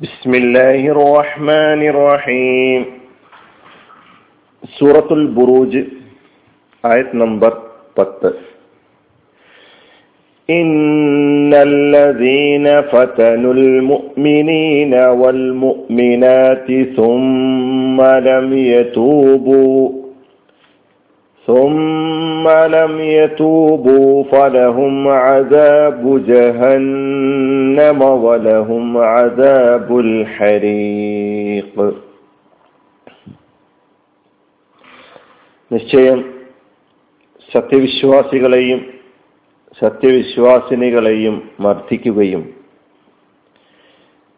بسم الله الرحمن الرحيم. سورة البروج آية نمبر 10 إن الذين فتنوا المؤمنين والمؤمنات ثم لم يتوبوا ثم لم يتوبوا فلهم عذاب جهنم ولهم عذاب الحريق നിശ്ചയം സത്യവിശ്വാസികളെയും സത്യവിശ്വാസിനികളെയും മർദ്ദിക്കുകയും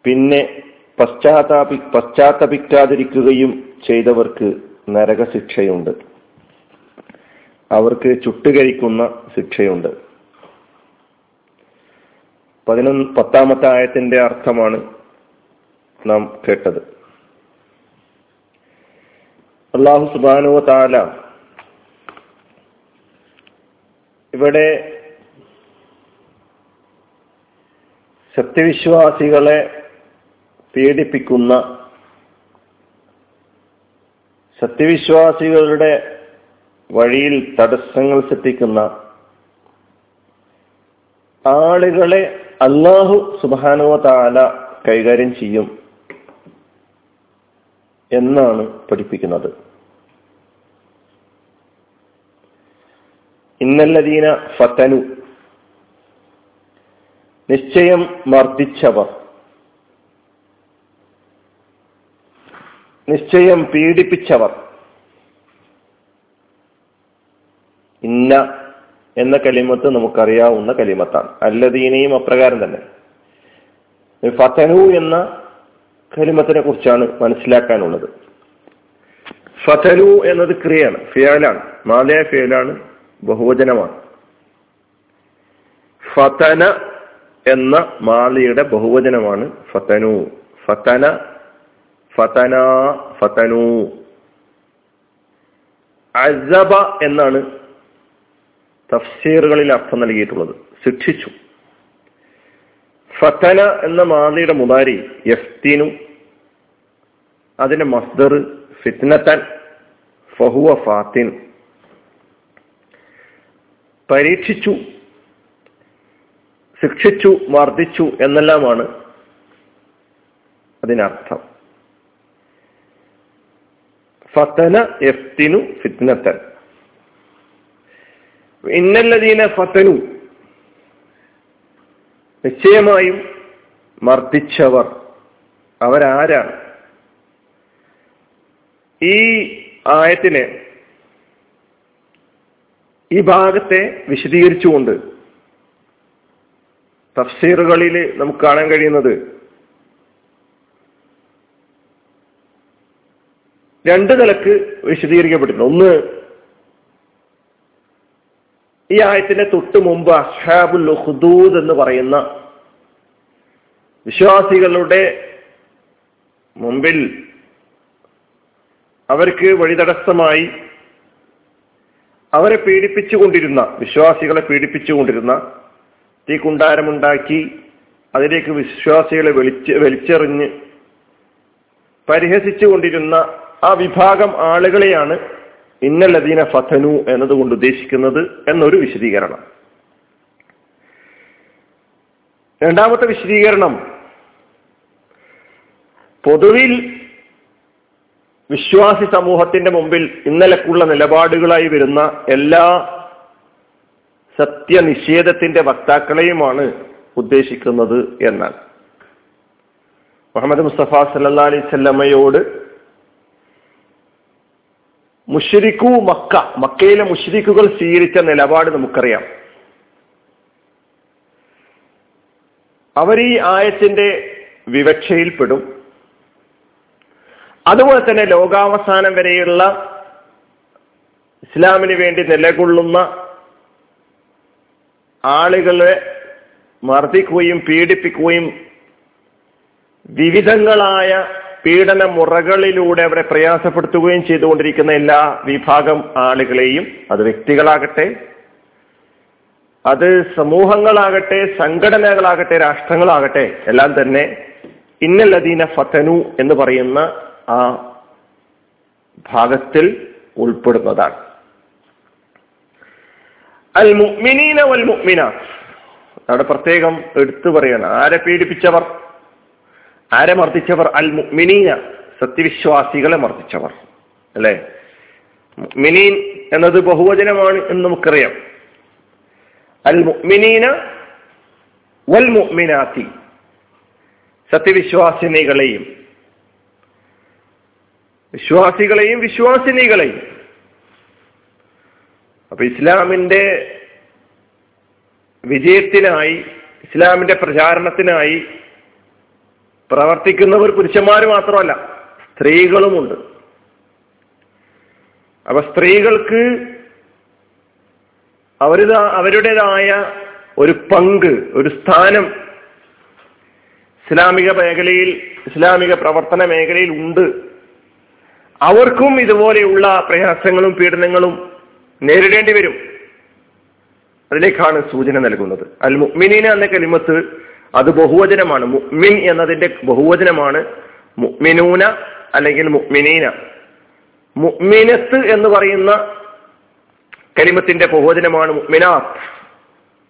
പിന്നെ പശ്ചാത്താപി പശ്ചാത്തപിക്കാതിരിക്കുകയും ചെയ്തവർക്ക് നരകശിക്ഷയുണ്ട് അവർക്ക് ചുട്ടുകരിക്കുന്ന ശിക്ഷയുണ്ട്. പതിനൊന്ന് പത്താമത്തെ ആയത്തിന്റെ അർത്ഥമാണ് നാം കേട്ടത്. അള്ളാഹു സുബാനുവ താല ഇവിടെ സത്യവിശ്വാസികളെ പീഡിപ്പിക്കുന്ന സത്യവിശ്വാസികളുടെ വഴിയിൽ തടസ്സങ്ങൾ സൃഷ്ടിക്കുന്ന ആളുകളെ അള്ളാഹു സുബാനുവ താല കൈകാര്യം ചെയ്യും എന്നാണ് പഠിപ്പിക്കുന്നത്. ഇന്നല്ലദീന ഫത്തനു നിശ്ചയം മർദ്ദിച്ചവർ. നിശ്ചയം പീഡിപ്പിച്ചവർ. എന്ന കലിമത്ത് നമുക്കറിയാവുന്ന കലിമത്താണ്. അല്ലദീനയും അപ്രകാരം തന്നെ. ഫതനു എന്ന കലിമത്തിനെ കുറിച്ചാണ് മനസ്സിലാക്കാനുള്ളത്. ഫതലു എന്നത് ക്രിയയാണ് ഫിയാലാണ്. മാലയ ഫിയലാണ് ബഹുവചനമാണ്. ഫതന എന്ന മാലയുടെ ബഹുവചനമാണ് ഫതനു. ഫതന ഫതന ഫതനു. അസബ എന്നാണ് തഫ്സീറുകളിൽ അർത്ഥം നൽകിയിട്ടുള്ളത്. ശിക്ഷിച്ചു. ഫതന എന്ന മാതിയുടെ മുതാരി യഫ്തീനു. അതിന്റെ മസ്ദർ ഫിത്നത്തൻ. ഫഹുവ ഫാത്തിൻ. പരീക്ഷിച്ചു. ശിക്ഷിച്ചു മർദ്ദിച്ചു എന്നെല്ലാമാണ് അതിനർത്ഥം. ഫത്തന എഫ്തിനു ഫിത്നത്തൻ. ഇന്നല്ലതീന ഫത്തനു നിശ്ചയമായും മർദ്ദിച്ചവർ അവരാരാണ്? ഈ ആയത്തിനെ ഈ ഭാഗത്തെ വിശദീകരിച്ചുകൊണ്ട് തഫ്സീറുകളിൽ നമുക്ക് കാണാൻ കഴിയുന്നത് രണ്ട് നിലയ്ക്ക് വിശദീകരിക്കപ്പെട്ടിട്ടുണ്ട്. ഒന്ന് ഈ ആയത്തിന്റെ തൊട്ട് മുമ്പ് അഷാബുൽ ഹുദൂദ് എന്ന് പറയുന്ന വിശ്വാസികളുടെ മുമ്പിൽ അവർക്ക് വഴിതടസ്സമായി അവരെ പീഡിപ്പിച്ചുകൊണ്ടിരുന്ന വിശ്വാസികളെ പീഡിപ്പിച്ചുകൊണ്ടിരുന്ന തീ കുണ്ടാരമുണ്ടാക്കി അതിലേക്ക് വിശ്വാസികളെ വെളിച്ച് വലിച്ചെറിഞ്ഞ് പരിഹസിച്ചുകൊണ്ടിരുന്ന ആ വിഭാഗം ആളുകളെയാണ് ഇന്നലദീന ഫതനു എന്നതുകൊണ്ട് ഉദ്ദേശിക്കുന്നത് എന്നൊരു വിശദീകരണം. രണ്ടാമത്തെ വിശദീകരണം പൊതുവിൽ വിശ്വാസി സമൂഹത്തിന്റെ മുമ്പിൽ ഇന്നലക്കുള്ള നിലപാടുകളായി വരുന്ന എല്ലാ സത്യനിഷേധത്തിന്റെ വക്താക്കളെയുമാണ് ഉദ്ദേശിക്കുന്നത് എന്നാൽ. മുഹമ്മദ് മുസ്തഫ സല്ലാ അലൈഹി സ്വല്ലമ്മയോട് മുഷരിക്കു മക്ക. മക്കയിലെ മുഷരിക്കുകൾ സ്വീകരിച്ച നിലപാട് നമുക്കറിയാം. അവർ ഈ ആയത്തിന്റെ വിവക്ഷയിൽപ്പെടും. അതുപോലെ തന്നെ ലോകാവസാനം വരെയുള്ള ഇസ്ലാമിന് വേണ്ടി നിലകൊള്ളുന്ന ആളുകളെ മർദ്ദിക്കുകയും പീഡിപ്പിക്കുകയും വിവിധങ്ങളായ പീഡന മുറകളിലൂടെ അവരെ പ്രയാസപ്പെടുത്തുകയും ചെയ്തുകൊണ്ടിരിക്കുന്ന എല്ലാ വിഭാഗം ആളുകളെയും അത് വ്യക്തികളാകട്ടെ അത് സമൂഹങ്ങളാകട്ടെ സംഘടനകളാകട്ടെ രാഷ്ട്രങ്ങളാകട്ടെ എല്ലാം തന്നെ ഇന്നല്ലദീന ഫതനു എന്ന് പറയുന്ന ആ ഭാഗത്തിൽ ഉൾപ്പെടുന്നതാണ്. അൽ മുഅ്മിനീന വൽ മുഅ്മിനാത്ത് അവിടെ പ്രത്യേകം എടുത്തു പറയണം. ആരെ പീഡിപ്പിച്ചവർ? ആരെ മർദ്ദിച്ചവർ? അൽ മുഅ്മിനീന സത്യവിശ്വാസികളെ മർദ്ദിച്ചവർ. അല്ലെ? മിനീൻ എന്നത് ബഹുവചനമാണ് എന്ന് നമുക്കറിയാം. അൽ മുഅ്മിനീന വൽ മുഅ്മിനാത്തി സത്യവിശ്വാസിനികളെയും വിശ്വാസികളെയും വിശ്വാസിനികളെയും. അപ്പൊ ഇസ്ലാമിന്റെ വിജയത്തിനായി ഇസ്ലാമിന്റെ പ്രചാരണത്തിനായി പ്രവർത്തിക്കുന്നവർ പുരുഷന്മാർ മാത്രമല്ല സ്ത്രീകളുമുണ്ട്. അപ്പൊ സ്ത്രീകൾക്ക് അവരുതാ അവരുടേതായ ഒരു പങ്ക് ഒരു സ്ഥാനം ഇസ്ലാമിക മേഖലയിൽ ഇസ്ലാമിക പ്രവർത്തന മേഖലയിൽ ഉണ്ട്. അവർക്കും ഇതുപോലെയുള്ള പ്രയാസങ്ങളും പീഡനങ്ങളും നേരിടേണ്ടി വരും. അതിലേക്കാണ് സൂചന നൽകുന്നത്. അൽ മുഅ്മിനീന എന്ന കലിമത്ത് അത് ബഹുവചനമാണ്. മുഅ്മിൻ എന്നതിന്റെ ബഹുവചനമാണ് മുഅ്മിനൂന അല്ലെങ്കിൽ മുഅ്മിനീന. മുഅ്മിനത്ത് എന്ന് പറയുന്ന കലിമത്തിന്റെ ബഹുവചനമാണ് മുഅ്മിനാത്ത്.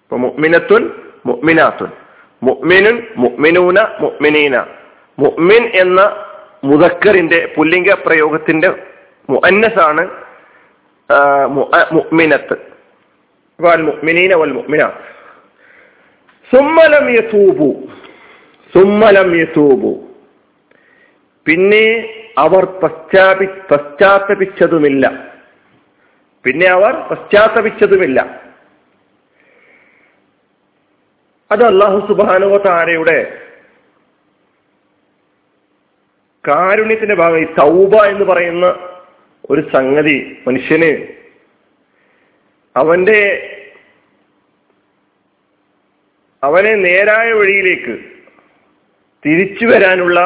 ഇപ്പൊ മുഅ്മിനത്തുൻ മുഅ്മിനാത്തുൻ. മുഅ്മിനുൻ മുഅ്മിനൂന മുഅ്മിനീന. മുഅ്മിൻ എന്ന മുദക്കറിന്റെ പുല്ലിംഗ പ്രയോഗത്തിന്റെ മുഅന്നസാണ് മുഅ്മിനത്ത്. വൽ മുഅ്മിനീന വൽ മുഅ്മിനാത്ത് സുമ്മലം യതൂബു. സുമ്മലം യതൂബു. പിന്നെ അവർ പശ്ചാപി പശ്ചാത്തപിച്ചതുമില്ല. പിന്നെ അവർ പശ്ചാത്തപിച്ചതുമില്ല. അത് അള്ളാഹു സുബാനുവ താരയുടെ കാരുണ്യത്തിന്റെ ഭാഗം ഈ തൗബ എന്ന് പറയുന്ന ഒരു സംഗതി മനുഷ്യന് അവന്റെ അവനെ നേരായ വഴിയിലേക്ക് തിരിച്ചു വരാനുള്ള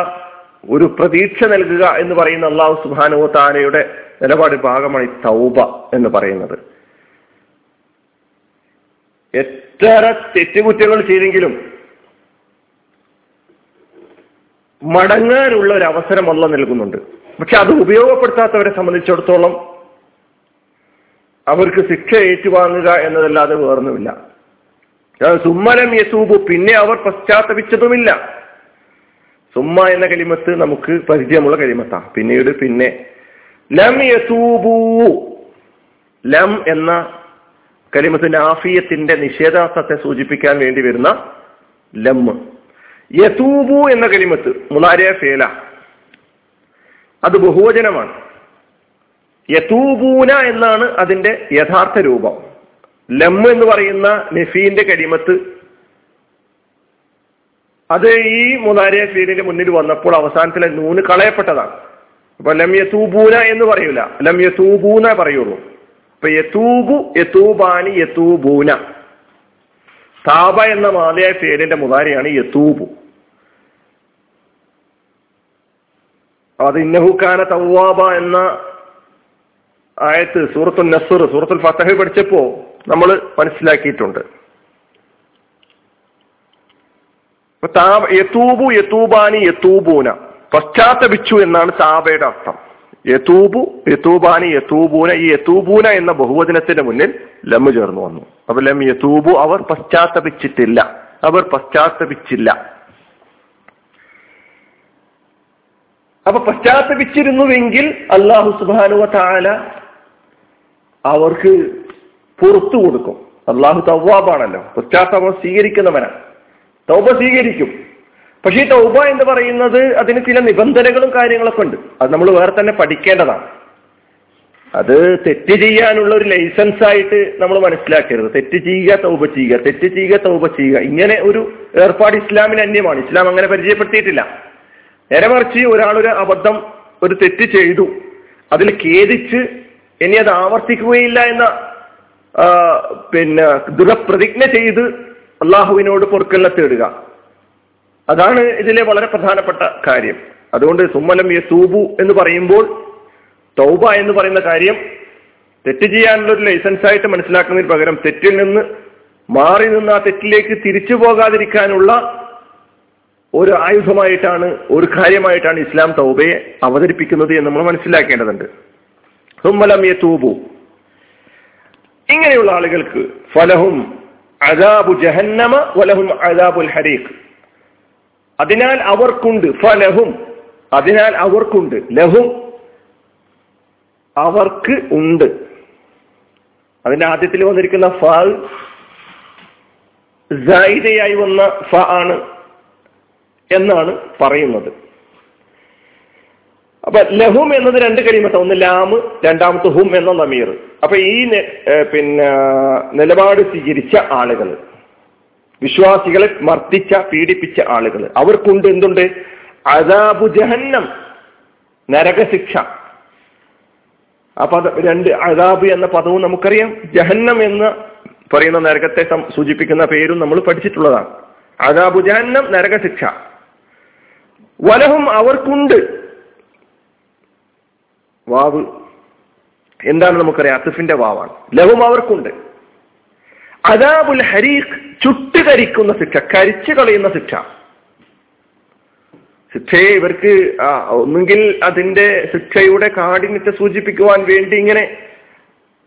ഒരു പ്രതീക്ഷ നൽകുക എന്ന് പറയുന്ന അള്ളാഹു സുബാനുവ താരയുടെ നിലപാട് ഭാഗമാണ് ഈ തൗബ എന്ന് പറയുന്നത്. എത്ര തെറ്റുകുറ്റങ്ങൾ ചെയ്തെങ്കിലും മടങ്ങാനുള്ള ഒരു അവസരം അല്ല നൽകുന്നുണ്ട്. പക്ഷെ അത് ഉപയോഗപ്പെടുത്താത്തവരെ സംബന്ധിച്ചിടത്തോളം അവർക്ക് ശിക്ഷ ഏറ്റുവാങ്ങുക എന്നതല്ലാതെ വേറൊന്നുമില്ല. സുമ്മലം യസൂബു പിന്നെ അവർ പശ്ചാത്തപിച്ചതുമില്ല. സുമ്മ എന്ന കലിമത്ത് നമുക്ക് പരിചയമുള്ള കലിമത്താ. പിന്നീട് പിന്നെ ലം യസൂബു ലം എന്ന കലിമത്തിന്റെ ആഫിയത്തിന്റെ നിഷേധാർത്ഥത്തെ സൂചിപ്പിക്കാൻ വേണ്ടി വരുന്ന ലം. യസൂബു എന്ന കലിമത്ത് മുനാരിയ ഫേല. അത് ബഹുവചനമാണ്. യസൂബൂന എന്നാണ് അതിന്റെ യഥാർത്ഥ രൂപം. ലം എന്ന് പറയുന്ന നെഫീന്റെ കടിമത്ത്. അത് ഈ മുനാരിയ ഫീലിന്റെ മുന്നിൽ വന്നപ്പോൾ അവസാനത്തിലെ നൂന് കളയപ്പെട്ടതാണ്. അപ്പൊ ലം യതൂബൂന എന്ന് പറയൂല. ലം യതൂബൂന പറയുള്ളൂ. അപ്പൊ യത്തൂബു യതൂബാനി യതൂബൂന. താപ എന്ന മാതയായ ഫീലിന്റെ മുതാരിയാണ് യത്തൂബു അത് ഇന്നഹുക്കാന തവാബ എന്ന ആയത്ത് സൂറത്തുൽ നസർ സൂറത്തുൽ ഫത്തഹ് പഠിച്ചപ്പോ നമ്മൾ മനസ്സിലാക്കിയിട്ടുണ്ട്. യത്തൂബു യത്തൂബാനി യത്തൂബൂന പശ്ചാത്തപിച്ചു എന്നാണ് താബയുടെ അർത്ഥം. യതൂബു യതൂബാനി യതൂബൂന. ഈ യതൂബൂന എന്ന ബഹുവചനത്തിന്റെ മുന്നിൽ ലമ്മ് ചേർന്നു വന്നു. അപ്പൊ ലം യതൂബു അവർ പശ്ചാത്തപിച്ചിട്ടില്ല. അവർ പശ്ചാത്തപിച്ചില്ല. അപ്പൊ പശ്ചാത്തപിച്ചിരുന്നുവെങ്കിൽ അള്ളാഹു സുബാനുവ താല അവർക്ക് പുറത്തു കൊടുക്കും. അള്ളാഹു തവ്വാബാണല്ലോ പശ്ചാത്താപം സ്വീകരിക്കുന്നവനാണ്. തൗബ സ്വീകരിക്കും. പക്ഷേ ഈ തൗബ എന്ന് പറയുന്നത് അതിന് ചില നിബന്ധനകളും കാര്യങ്ങളൊക്കെ ഉണ്ട്. അത് നമ്മൾ വേറെ തന്നെ പഠിക്കേണ്ടതാണ്. അത് തെറ്റ് ചെയ്യാനുള്ള ഒരു ലൈസൻസ് ആയിട്ട് നമ്മൾ മനസ്സിലാക്കരുത്. തെറ്റ് ചെയ്യുക തൗബ ചെയ്യുക. തെറ്റ് ചെയ്യുക തൗബ ചെയ്യുക. ഇങ്ങനെ ഒരു ഏർപ്പാട് ഇസ്ലാമിന് അന്യമാണ്. ഇസ്ലാം അങ്ങനെ പരിചയപ്പെടുത്തിയിട്ടില്ല. നേരെ മറിച്ച് ഒരാളൊരു അബദ്ധം ഒരു തെറ്റ് ചെയ്തു. അതിൽ ഖേദിച്ച് ഇനി അത് ആവർത്തിക്കുകയില്ല എന്ന പിന്നെ ദൃഢപ്രതിജ്ഞ ചെയ്ത് അള്ളാഹുവിനോട് പൊറുക്കല്ല തേടുക. അതാണ് ഇതിലെ വളരെ പ്രധാനപ്പെട്ട കാര്യം. അതുകൊണ്ട് സുമ്മലം യസൂബു എന്ന് പറയുമ്പോൾ തൗബ എന്ന് പറയുന്ന കാര്യം തെറ്റ് ചെയ്യാനുള്ള ഒരു ലൈസൻസ് ആയിട്ട് മനസ്സിലാക്കുന്നതിന് പകരം തെറ്റിൽ നിന്ന് മാറി നിന്ന് ആ തെറ്റിലേക്ക് തിരിച്ചു പോകാതിരിക്കാനുള്ള ഒരു ആയുധമായിട്ടാണ് ഒരു കാര്യമായിട്ടാണ് ഇസ്ലാം തൗബയെ അവതരിപ്പിക്കുന്നത് എന്ന് നമ്മൾ മനസ്സിലാക്കേണ്ടതുണ്ട്. സുമ്മലം തൂബു ഇങ്ങനെയുള്ള ആളുകൾക്ക് ഫലഹും അദാബു ജഹന്നമ വലഹും അദാബുൽ ഹരീഖ്. അതിനാൽ അവർക്കുണ്ട് ഫലഹും. അതിനാൽ അവർക്കുണ്ട് ലഹും. അവർക്ക് ഉണ്ട്. അതിന്റെ ആദ്യത്തിൽ വന്നിരിക്കുന്ന ഫൽ ജായിദയായി വന്ന ഫ ആണ് എന്നാണ് പറയുന്നത്. അപ്പൊ ലഹും എന്നത് രണ്ട് കരിമത്ത ഒന്ന് ലാമ് രണ്ടാമത്തെ ഹും എന്ന നമീർ അപ്പൊ ഈ പിന്നെ നിലപാട് സ്വീകരിച്ച ആളുകൾ വിശ്വാസികളെ മർദ്ദിച്ച പീഡിപ്പിച്ച ആളുകൾ അവർക്കുണ്ട് എന്തുണ്ട്? അതാബു ജഹന്നം നരകശിക്ഷ. ആ പദ രണ്ട് അതാബ് എന്ന പദവും നമുക്കറിയാം ജഹന്നം എന്ന് പറയുന്ന നരകത്തെ സൂചിപ്പിക്കുന്ന പേരും നമ്മൾ പഠിച്ചിട്ടുള്ളതാണ്. അതാബു ജഹന്നം നരകശിക്ഷ. വലഹും അവർക്കുണ്ട്. വാവ്. എന്താണ് നമുക്കറിയാം? അസിഫിന്റെ വാവാണ്. ലഹും അവർക്കുണ്ട്. അദാബുൽ ഹരീഖ് ചുട്ടുകരിക്കുന്ന ശിക്ഷ കരിച്ചു കളയുന്ന ശിക്ഷ. ശിക്ഷയെ ഇവർക്ക് ഒന്നുകിൽ അതിന്റെ ശിക്ഷയുടെ കാഠിന്യത്തെ സൂചിപ്പിക്കുവാൻ വേണ്ടി ഇങ്ങനെ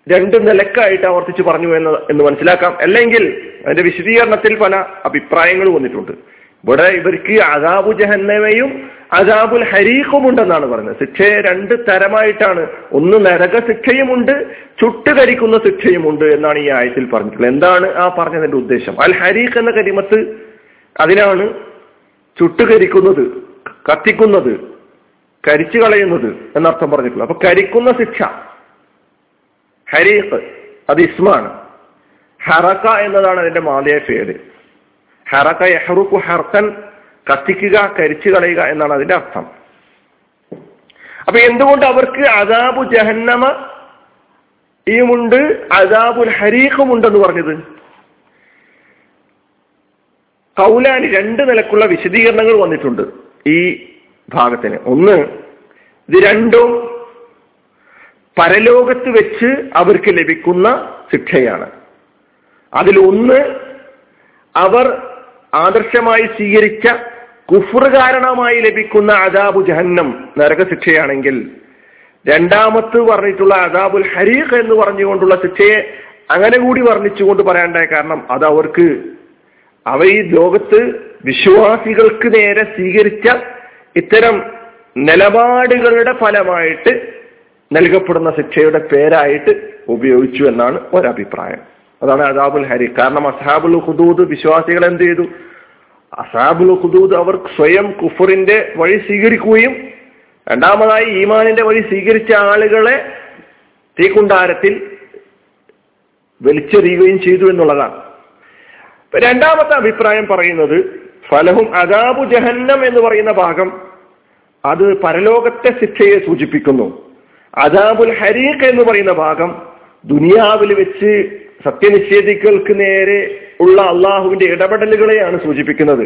രണ്ട് നിലക്കായിട്ട് ആവർത്തിച്ച് പറഞ്ഞു എന്ന് എന്ന് മനസ്സിലാക്കാം. അല്ലെങ്കിൽ അതിന്റെ വിശദീകരണത്തിൽ പല അഭിപ്രായങ്ങൾ വന്നിട്ടുണ്ട്. ഇവിടെ ഇവർക്ക് അദാബു ജഹന്നമയും അദാബുൽ ഹരീഖും ഉണ്ടെന്നാണ് പറയുന്നത് ശിക്ഷയെ രണ്ട് തരമായിട്ടാണ്. ഒന്ന് നരക ശിക്ഷയുമുണ്ട് ചുട്ടുകരിക്കുന്ന ശിക്ഷയുമുണ്ട് എന്നാണ് ഈ ആയത്തിൽ പറഞ്ഞിട്ടുള്ളത്. എന്താണ് ആ പറഞ്ഞതിന്റെ ഉദ്ദേശം? അൽ ഹരീഖ് എന്ന കരിമത്ത് അതിനാണ് ചുട്ടുകരിക്കുന്നത് കത്തിക്കുന്നത് കരിച്ചു കളയുന്നത് എന്നർത്ഥം പറഞ്ഞിട്ടുള്ളത്. അപ്പൊ കരിക്കുന്ന ശിക്ഷ ഹരീഖ് അത് ഇസ്മാണ്. ഹറക്ക എന്നതാണ് അതിന്റെ മാതയ പേര്. ഹറക്ക യഹറുക്കു ഹർക്കൻ കത്തിക്കുക കരിച്ചു കളയുക എന്നാണ് അതിന്റെ അർത്ഥം. അപ്പൊ എന്തുകൊണ്ട് അവർക്ക് അദാബു ജഹന്നമ ഈമുണ്ട് അദാബുൽ ഹരീഖും ഉണ്ടെന്ന് പറഞ്ഞത്? കൗലാനി രണ്ട് നിലക്കുള്ള വിശദീകരണങ്ങൾ വന്നിട്ടുണ്ട് ഈ ഭാഗത്തിന്. ഒന്ന് ഇത് രണ്ടും പരലോകത്ത് വെച്ച് അവർക്ക് ലഭിക്കുന്ന ശിക്ഷയാണ്. അതിൽ ഒന്ന് അവർ ആദർശമായി സ്വീകരിച്ച കുഫർ കാരണമായി ലഭിക്കുന്ന അദാബു ജഹന്നം നരക ശിക്ഷയാണെങ്കിൽ രണ്ടാമത്ത് പറഞ്ഞിട്ടുള്ള അദാബുൽ ഹരീഖ് എന്ന് പറഞ്ഞുകൊണ്ടുള്ള ശിക്ഷയെ അങ്ങനെ കൂടി വർണിച്ചുകൊണ്ട് പറയാണ്ടായ കാരണം അത് അവർക്ക് അവ ഈ ലോകത്ത് വിശ്വാസികൾക്ക് നേരെ സ്വീകരിച്ച ഇത്തരം നിലപാടുകളുടെ ഫലമായിട്ട് നൽകപ്പെടുന്ന ശിക്ഷയുടെ പേരായിട്ട് ഉപയോഗിച്ചു എന്നാണ് ഒരഭിപ്രായം. അതാണ് അദാബുൽ ഹരി കാരണം അസഹാബുൽ ഹുദൂദ് വിശ്വാസികൾ എന്ത് ചെയ്തു? അസാബുൽ ഖുദൂദ് അവർ സ്വയം കുഫറിന്റെ വഴി സ്വീകരിക്കുകയും രണ്ടാമതായി ഈമാനിന്റെ വഴി സ്വീകരിച്ച ആളുകളെ തീക്കുണ്ടാരത്തിൽ വലിച്ചെറിയുകയും ചെയ്തു എന്നുള്ളതാണ്. രണ്ടാമത്തെ അഭിപ്രായം പറയുന്നത് ഫലഹും അദാബു ജഹന്നം എന്ന് പറയുന്ന ഭാഗം അത് പരലോകത്തെ ശിക്ഷയെ സൂചിപ്പിക്കുന്നു. അദാബുൽ ഹരീഖ് എന്ന് പറയുന്ന ഭാഗം ദുനിയാവിൽ വെച്ച് സത്യനിഷേധികൾക്ക് നേരെ ഉള്ള അള്ളാഹുവിന്റെ ഇടപെടലുകളെയാണ് സൂചിപ്പിക്കുന്നത്.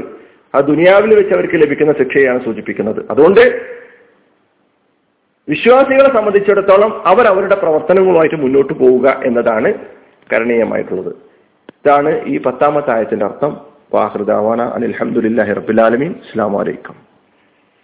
ആ ദുനിയാവിൽ വെച്ച് അവർക്ക് ലഭിക്കുന്ന ശിക്ഷയാണ് സൂചിപ്പിക്കുന്നത്. അതുകൊണ്ട് വിശ്വാസികളെ സംബന്ധിച്ചിടത്തോളം അവർ അവരുടെ പ്രവർത്തനങ്ങളുമായിട്ട് മുന്നോട്ട് പോവുക എന്നതാണ് കരണീയമായിട്ടുള്ളത്. ഇതാണ് ഈ പത്താമത്തെ ആയത്തിന്റെ അർത്ഥം. വാഹൃദാവാന അനിൽഹമുല്ലാഹി റബുലാലമീൻ അസ്സാം വലൈക്കും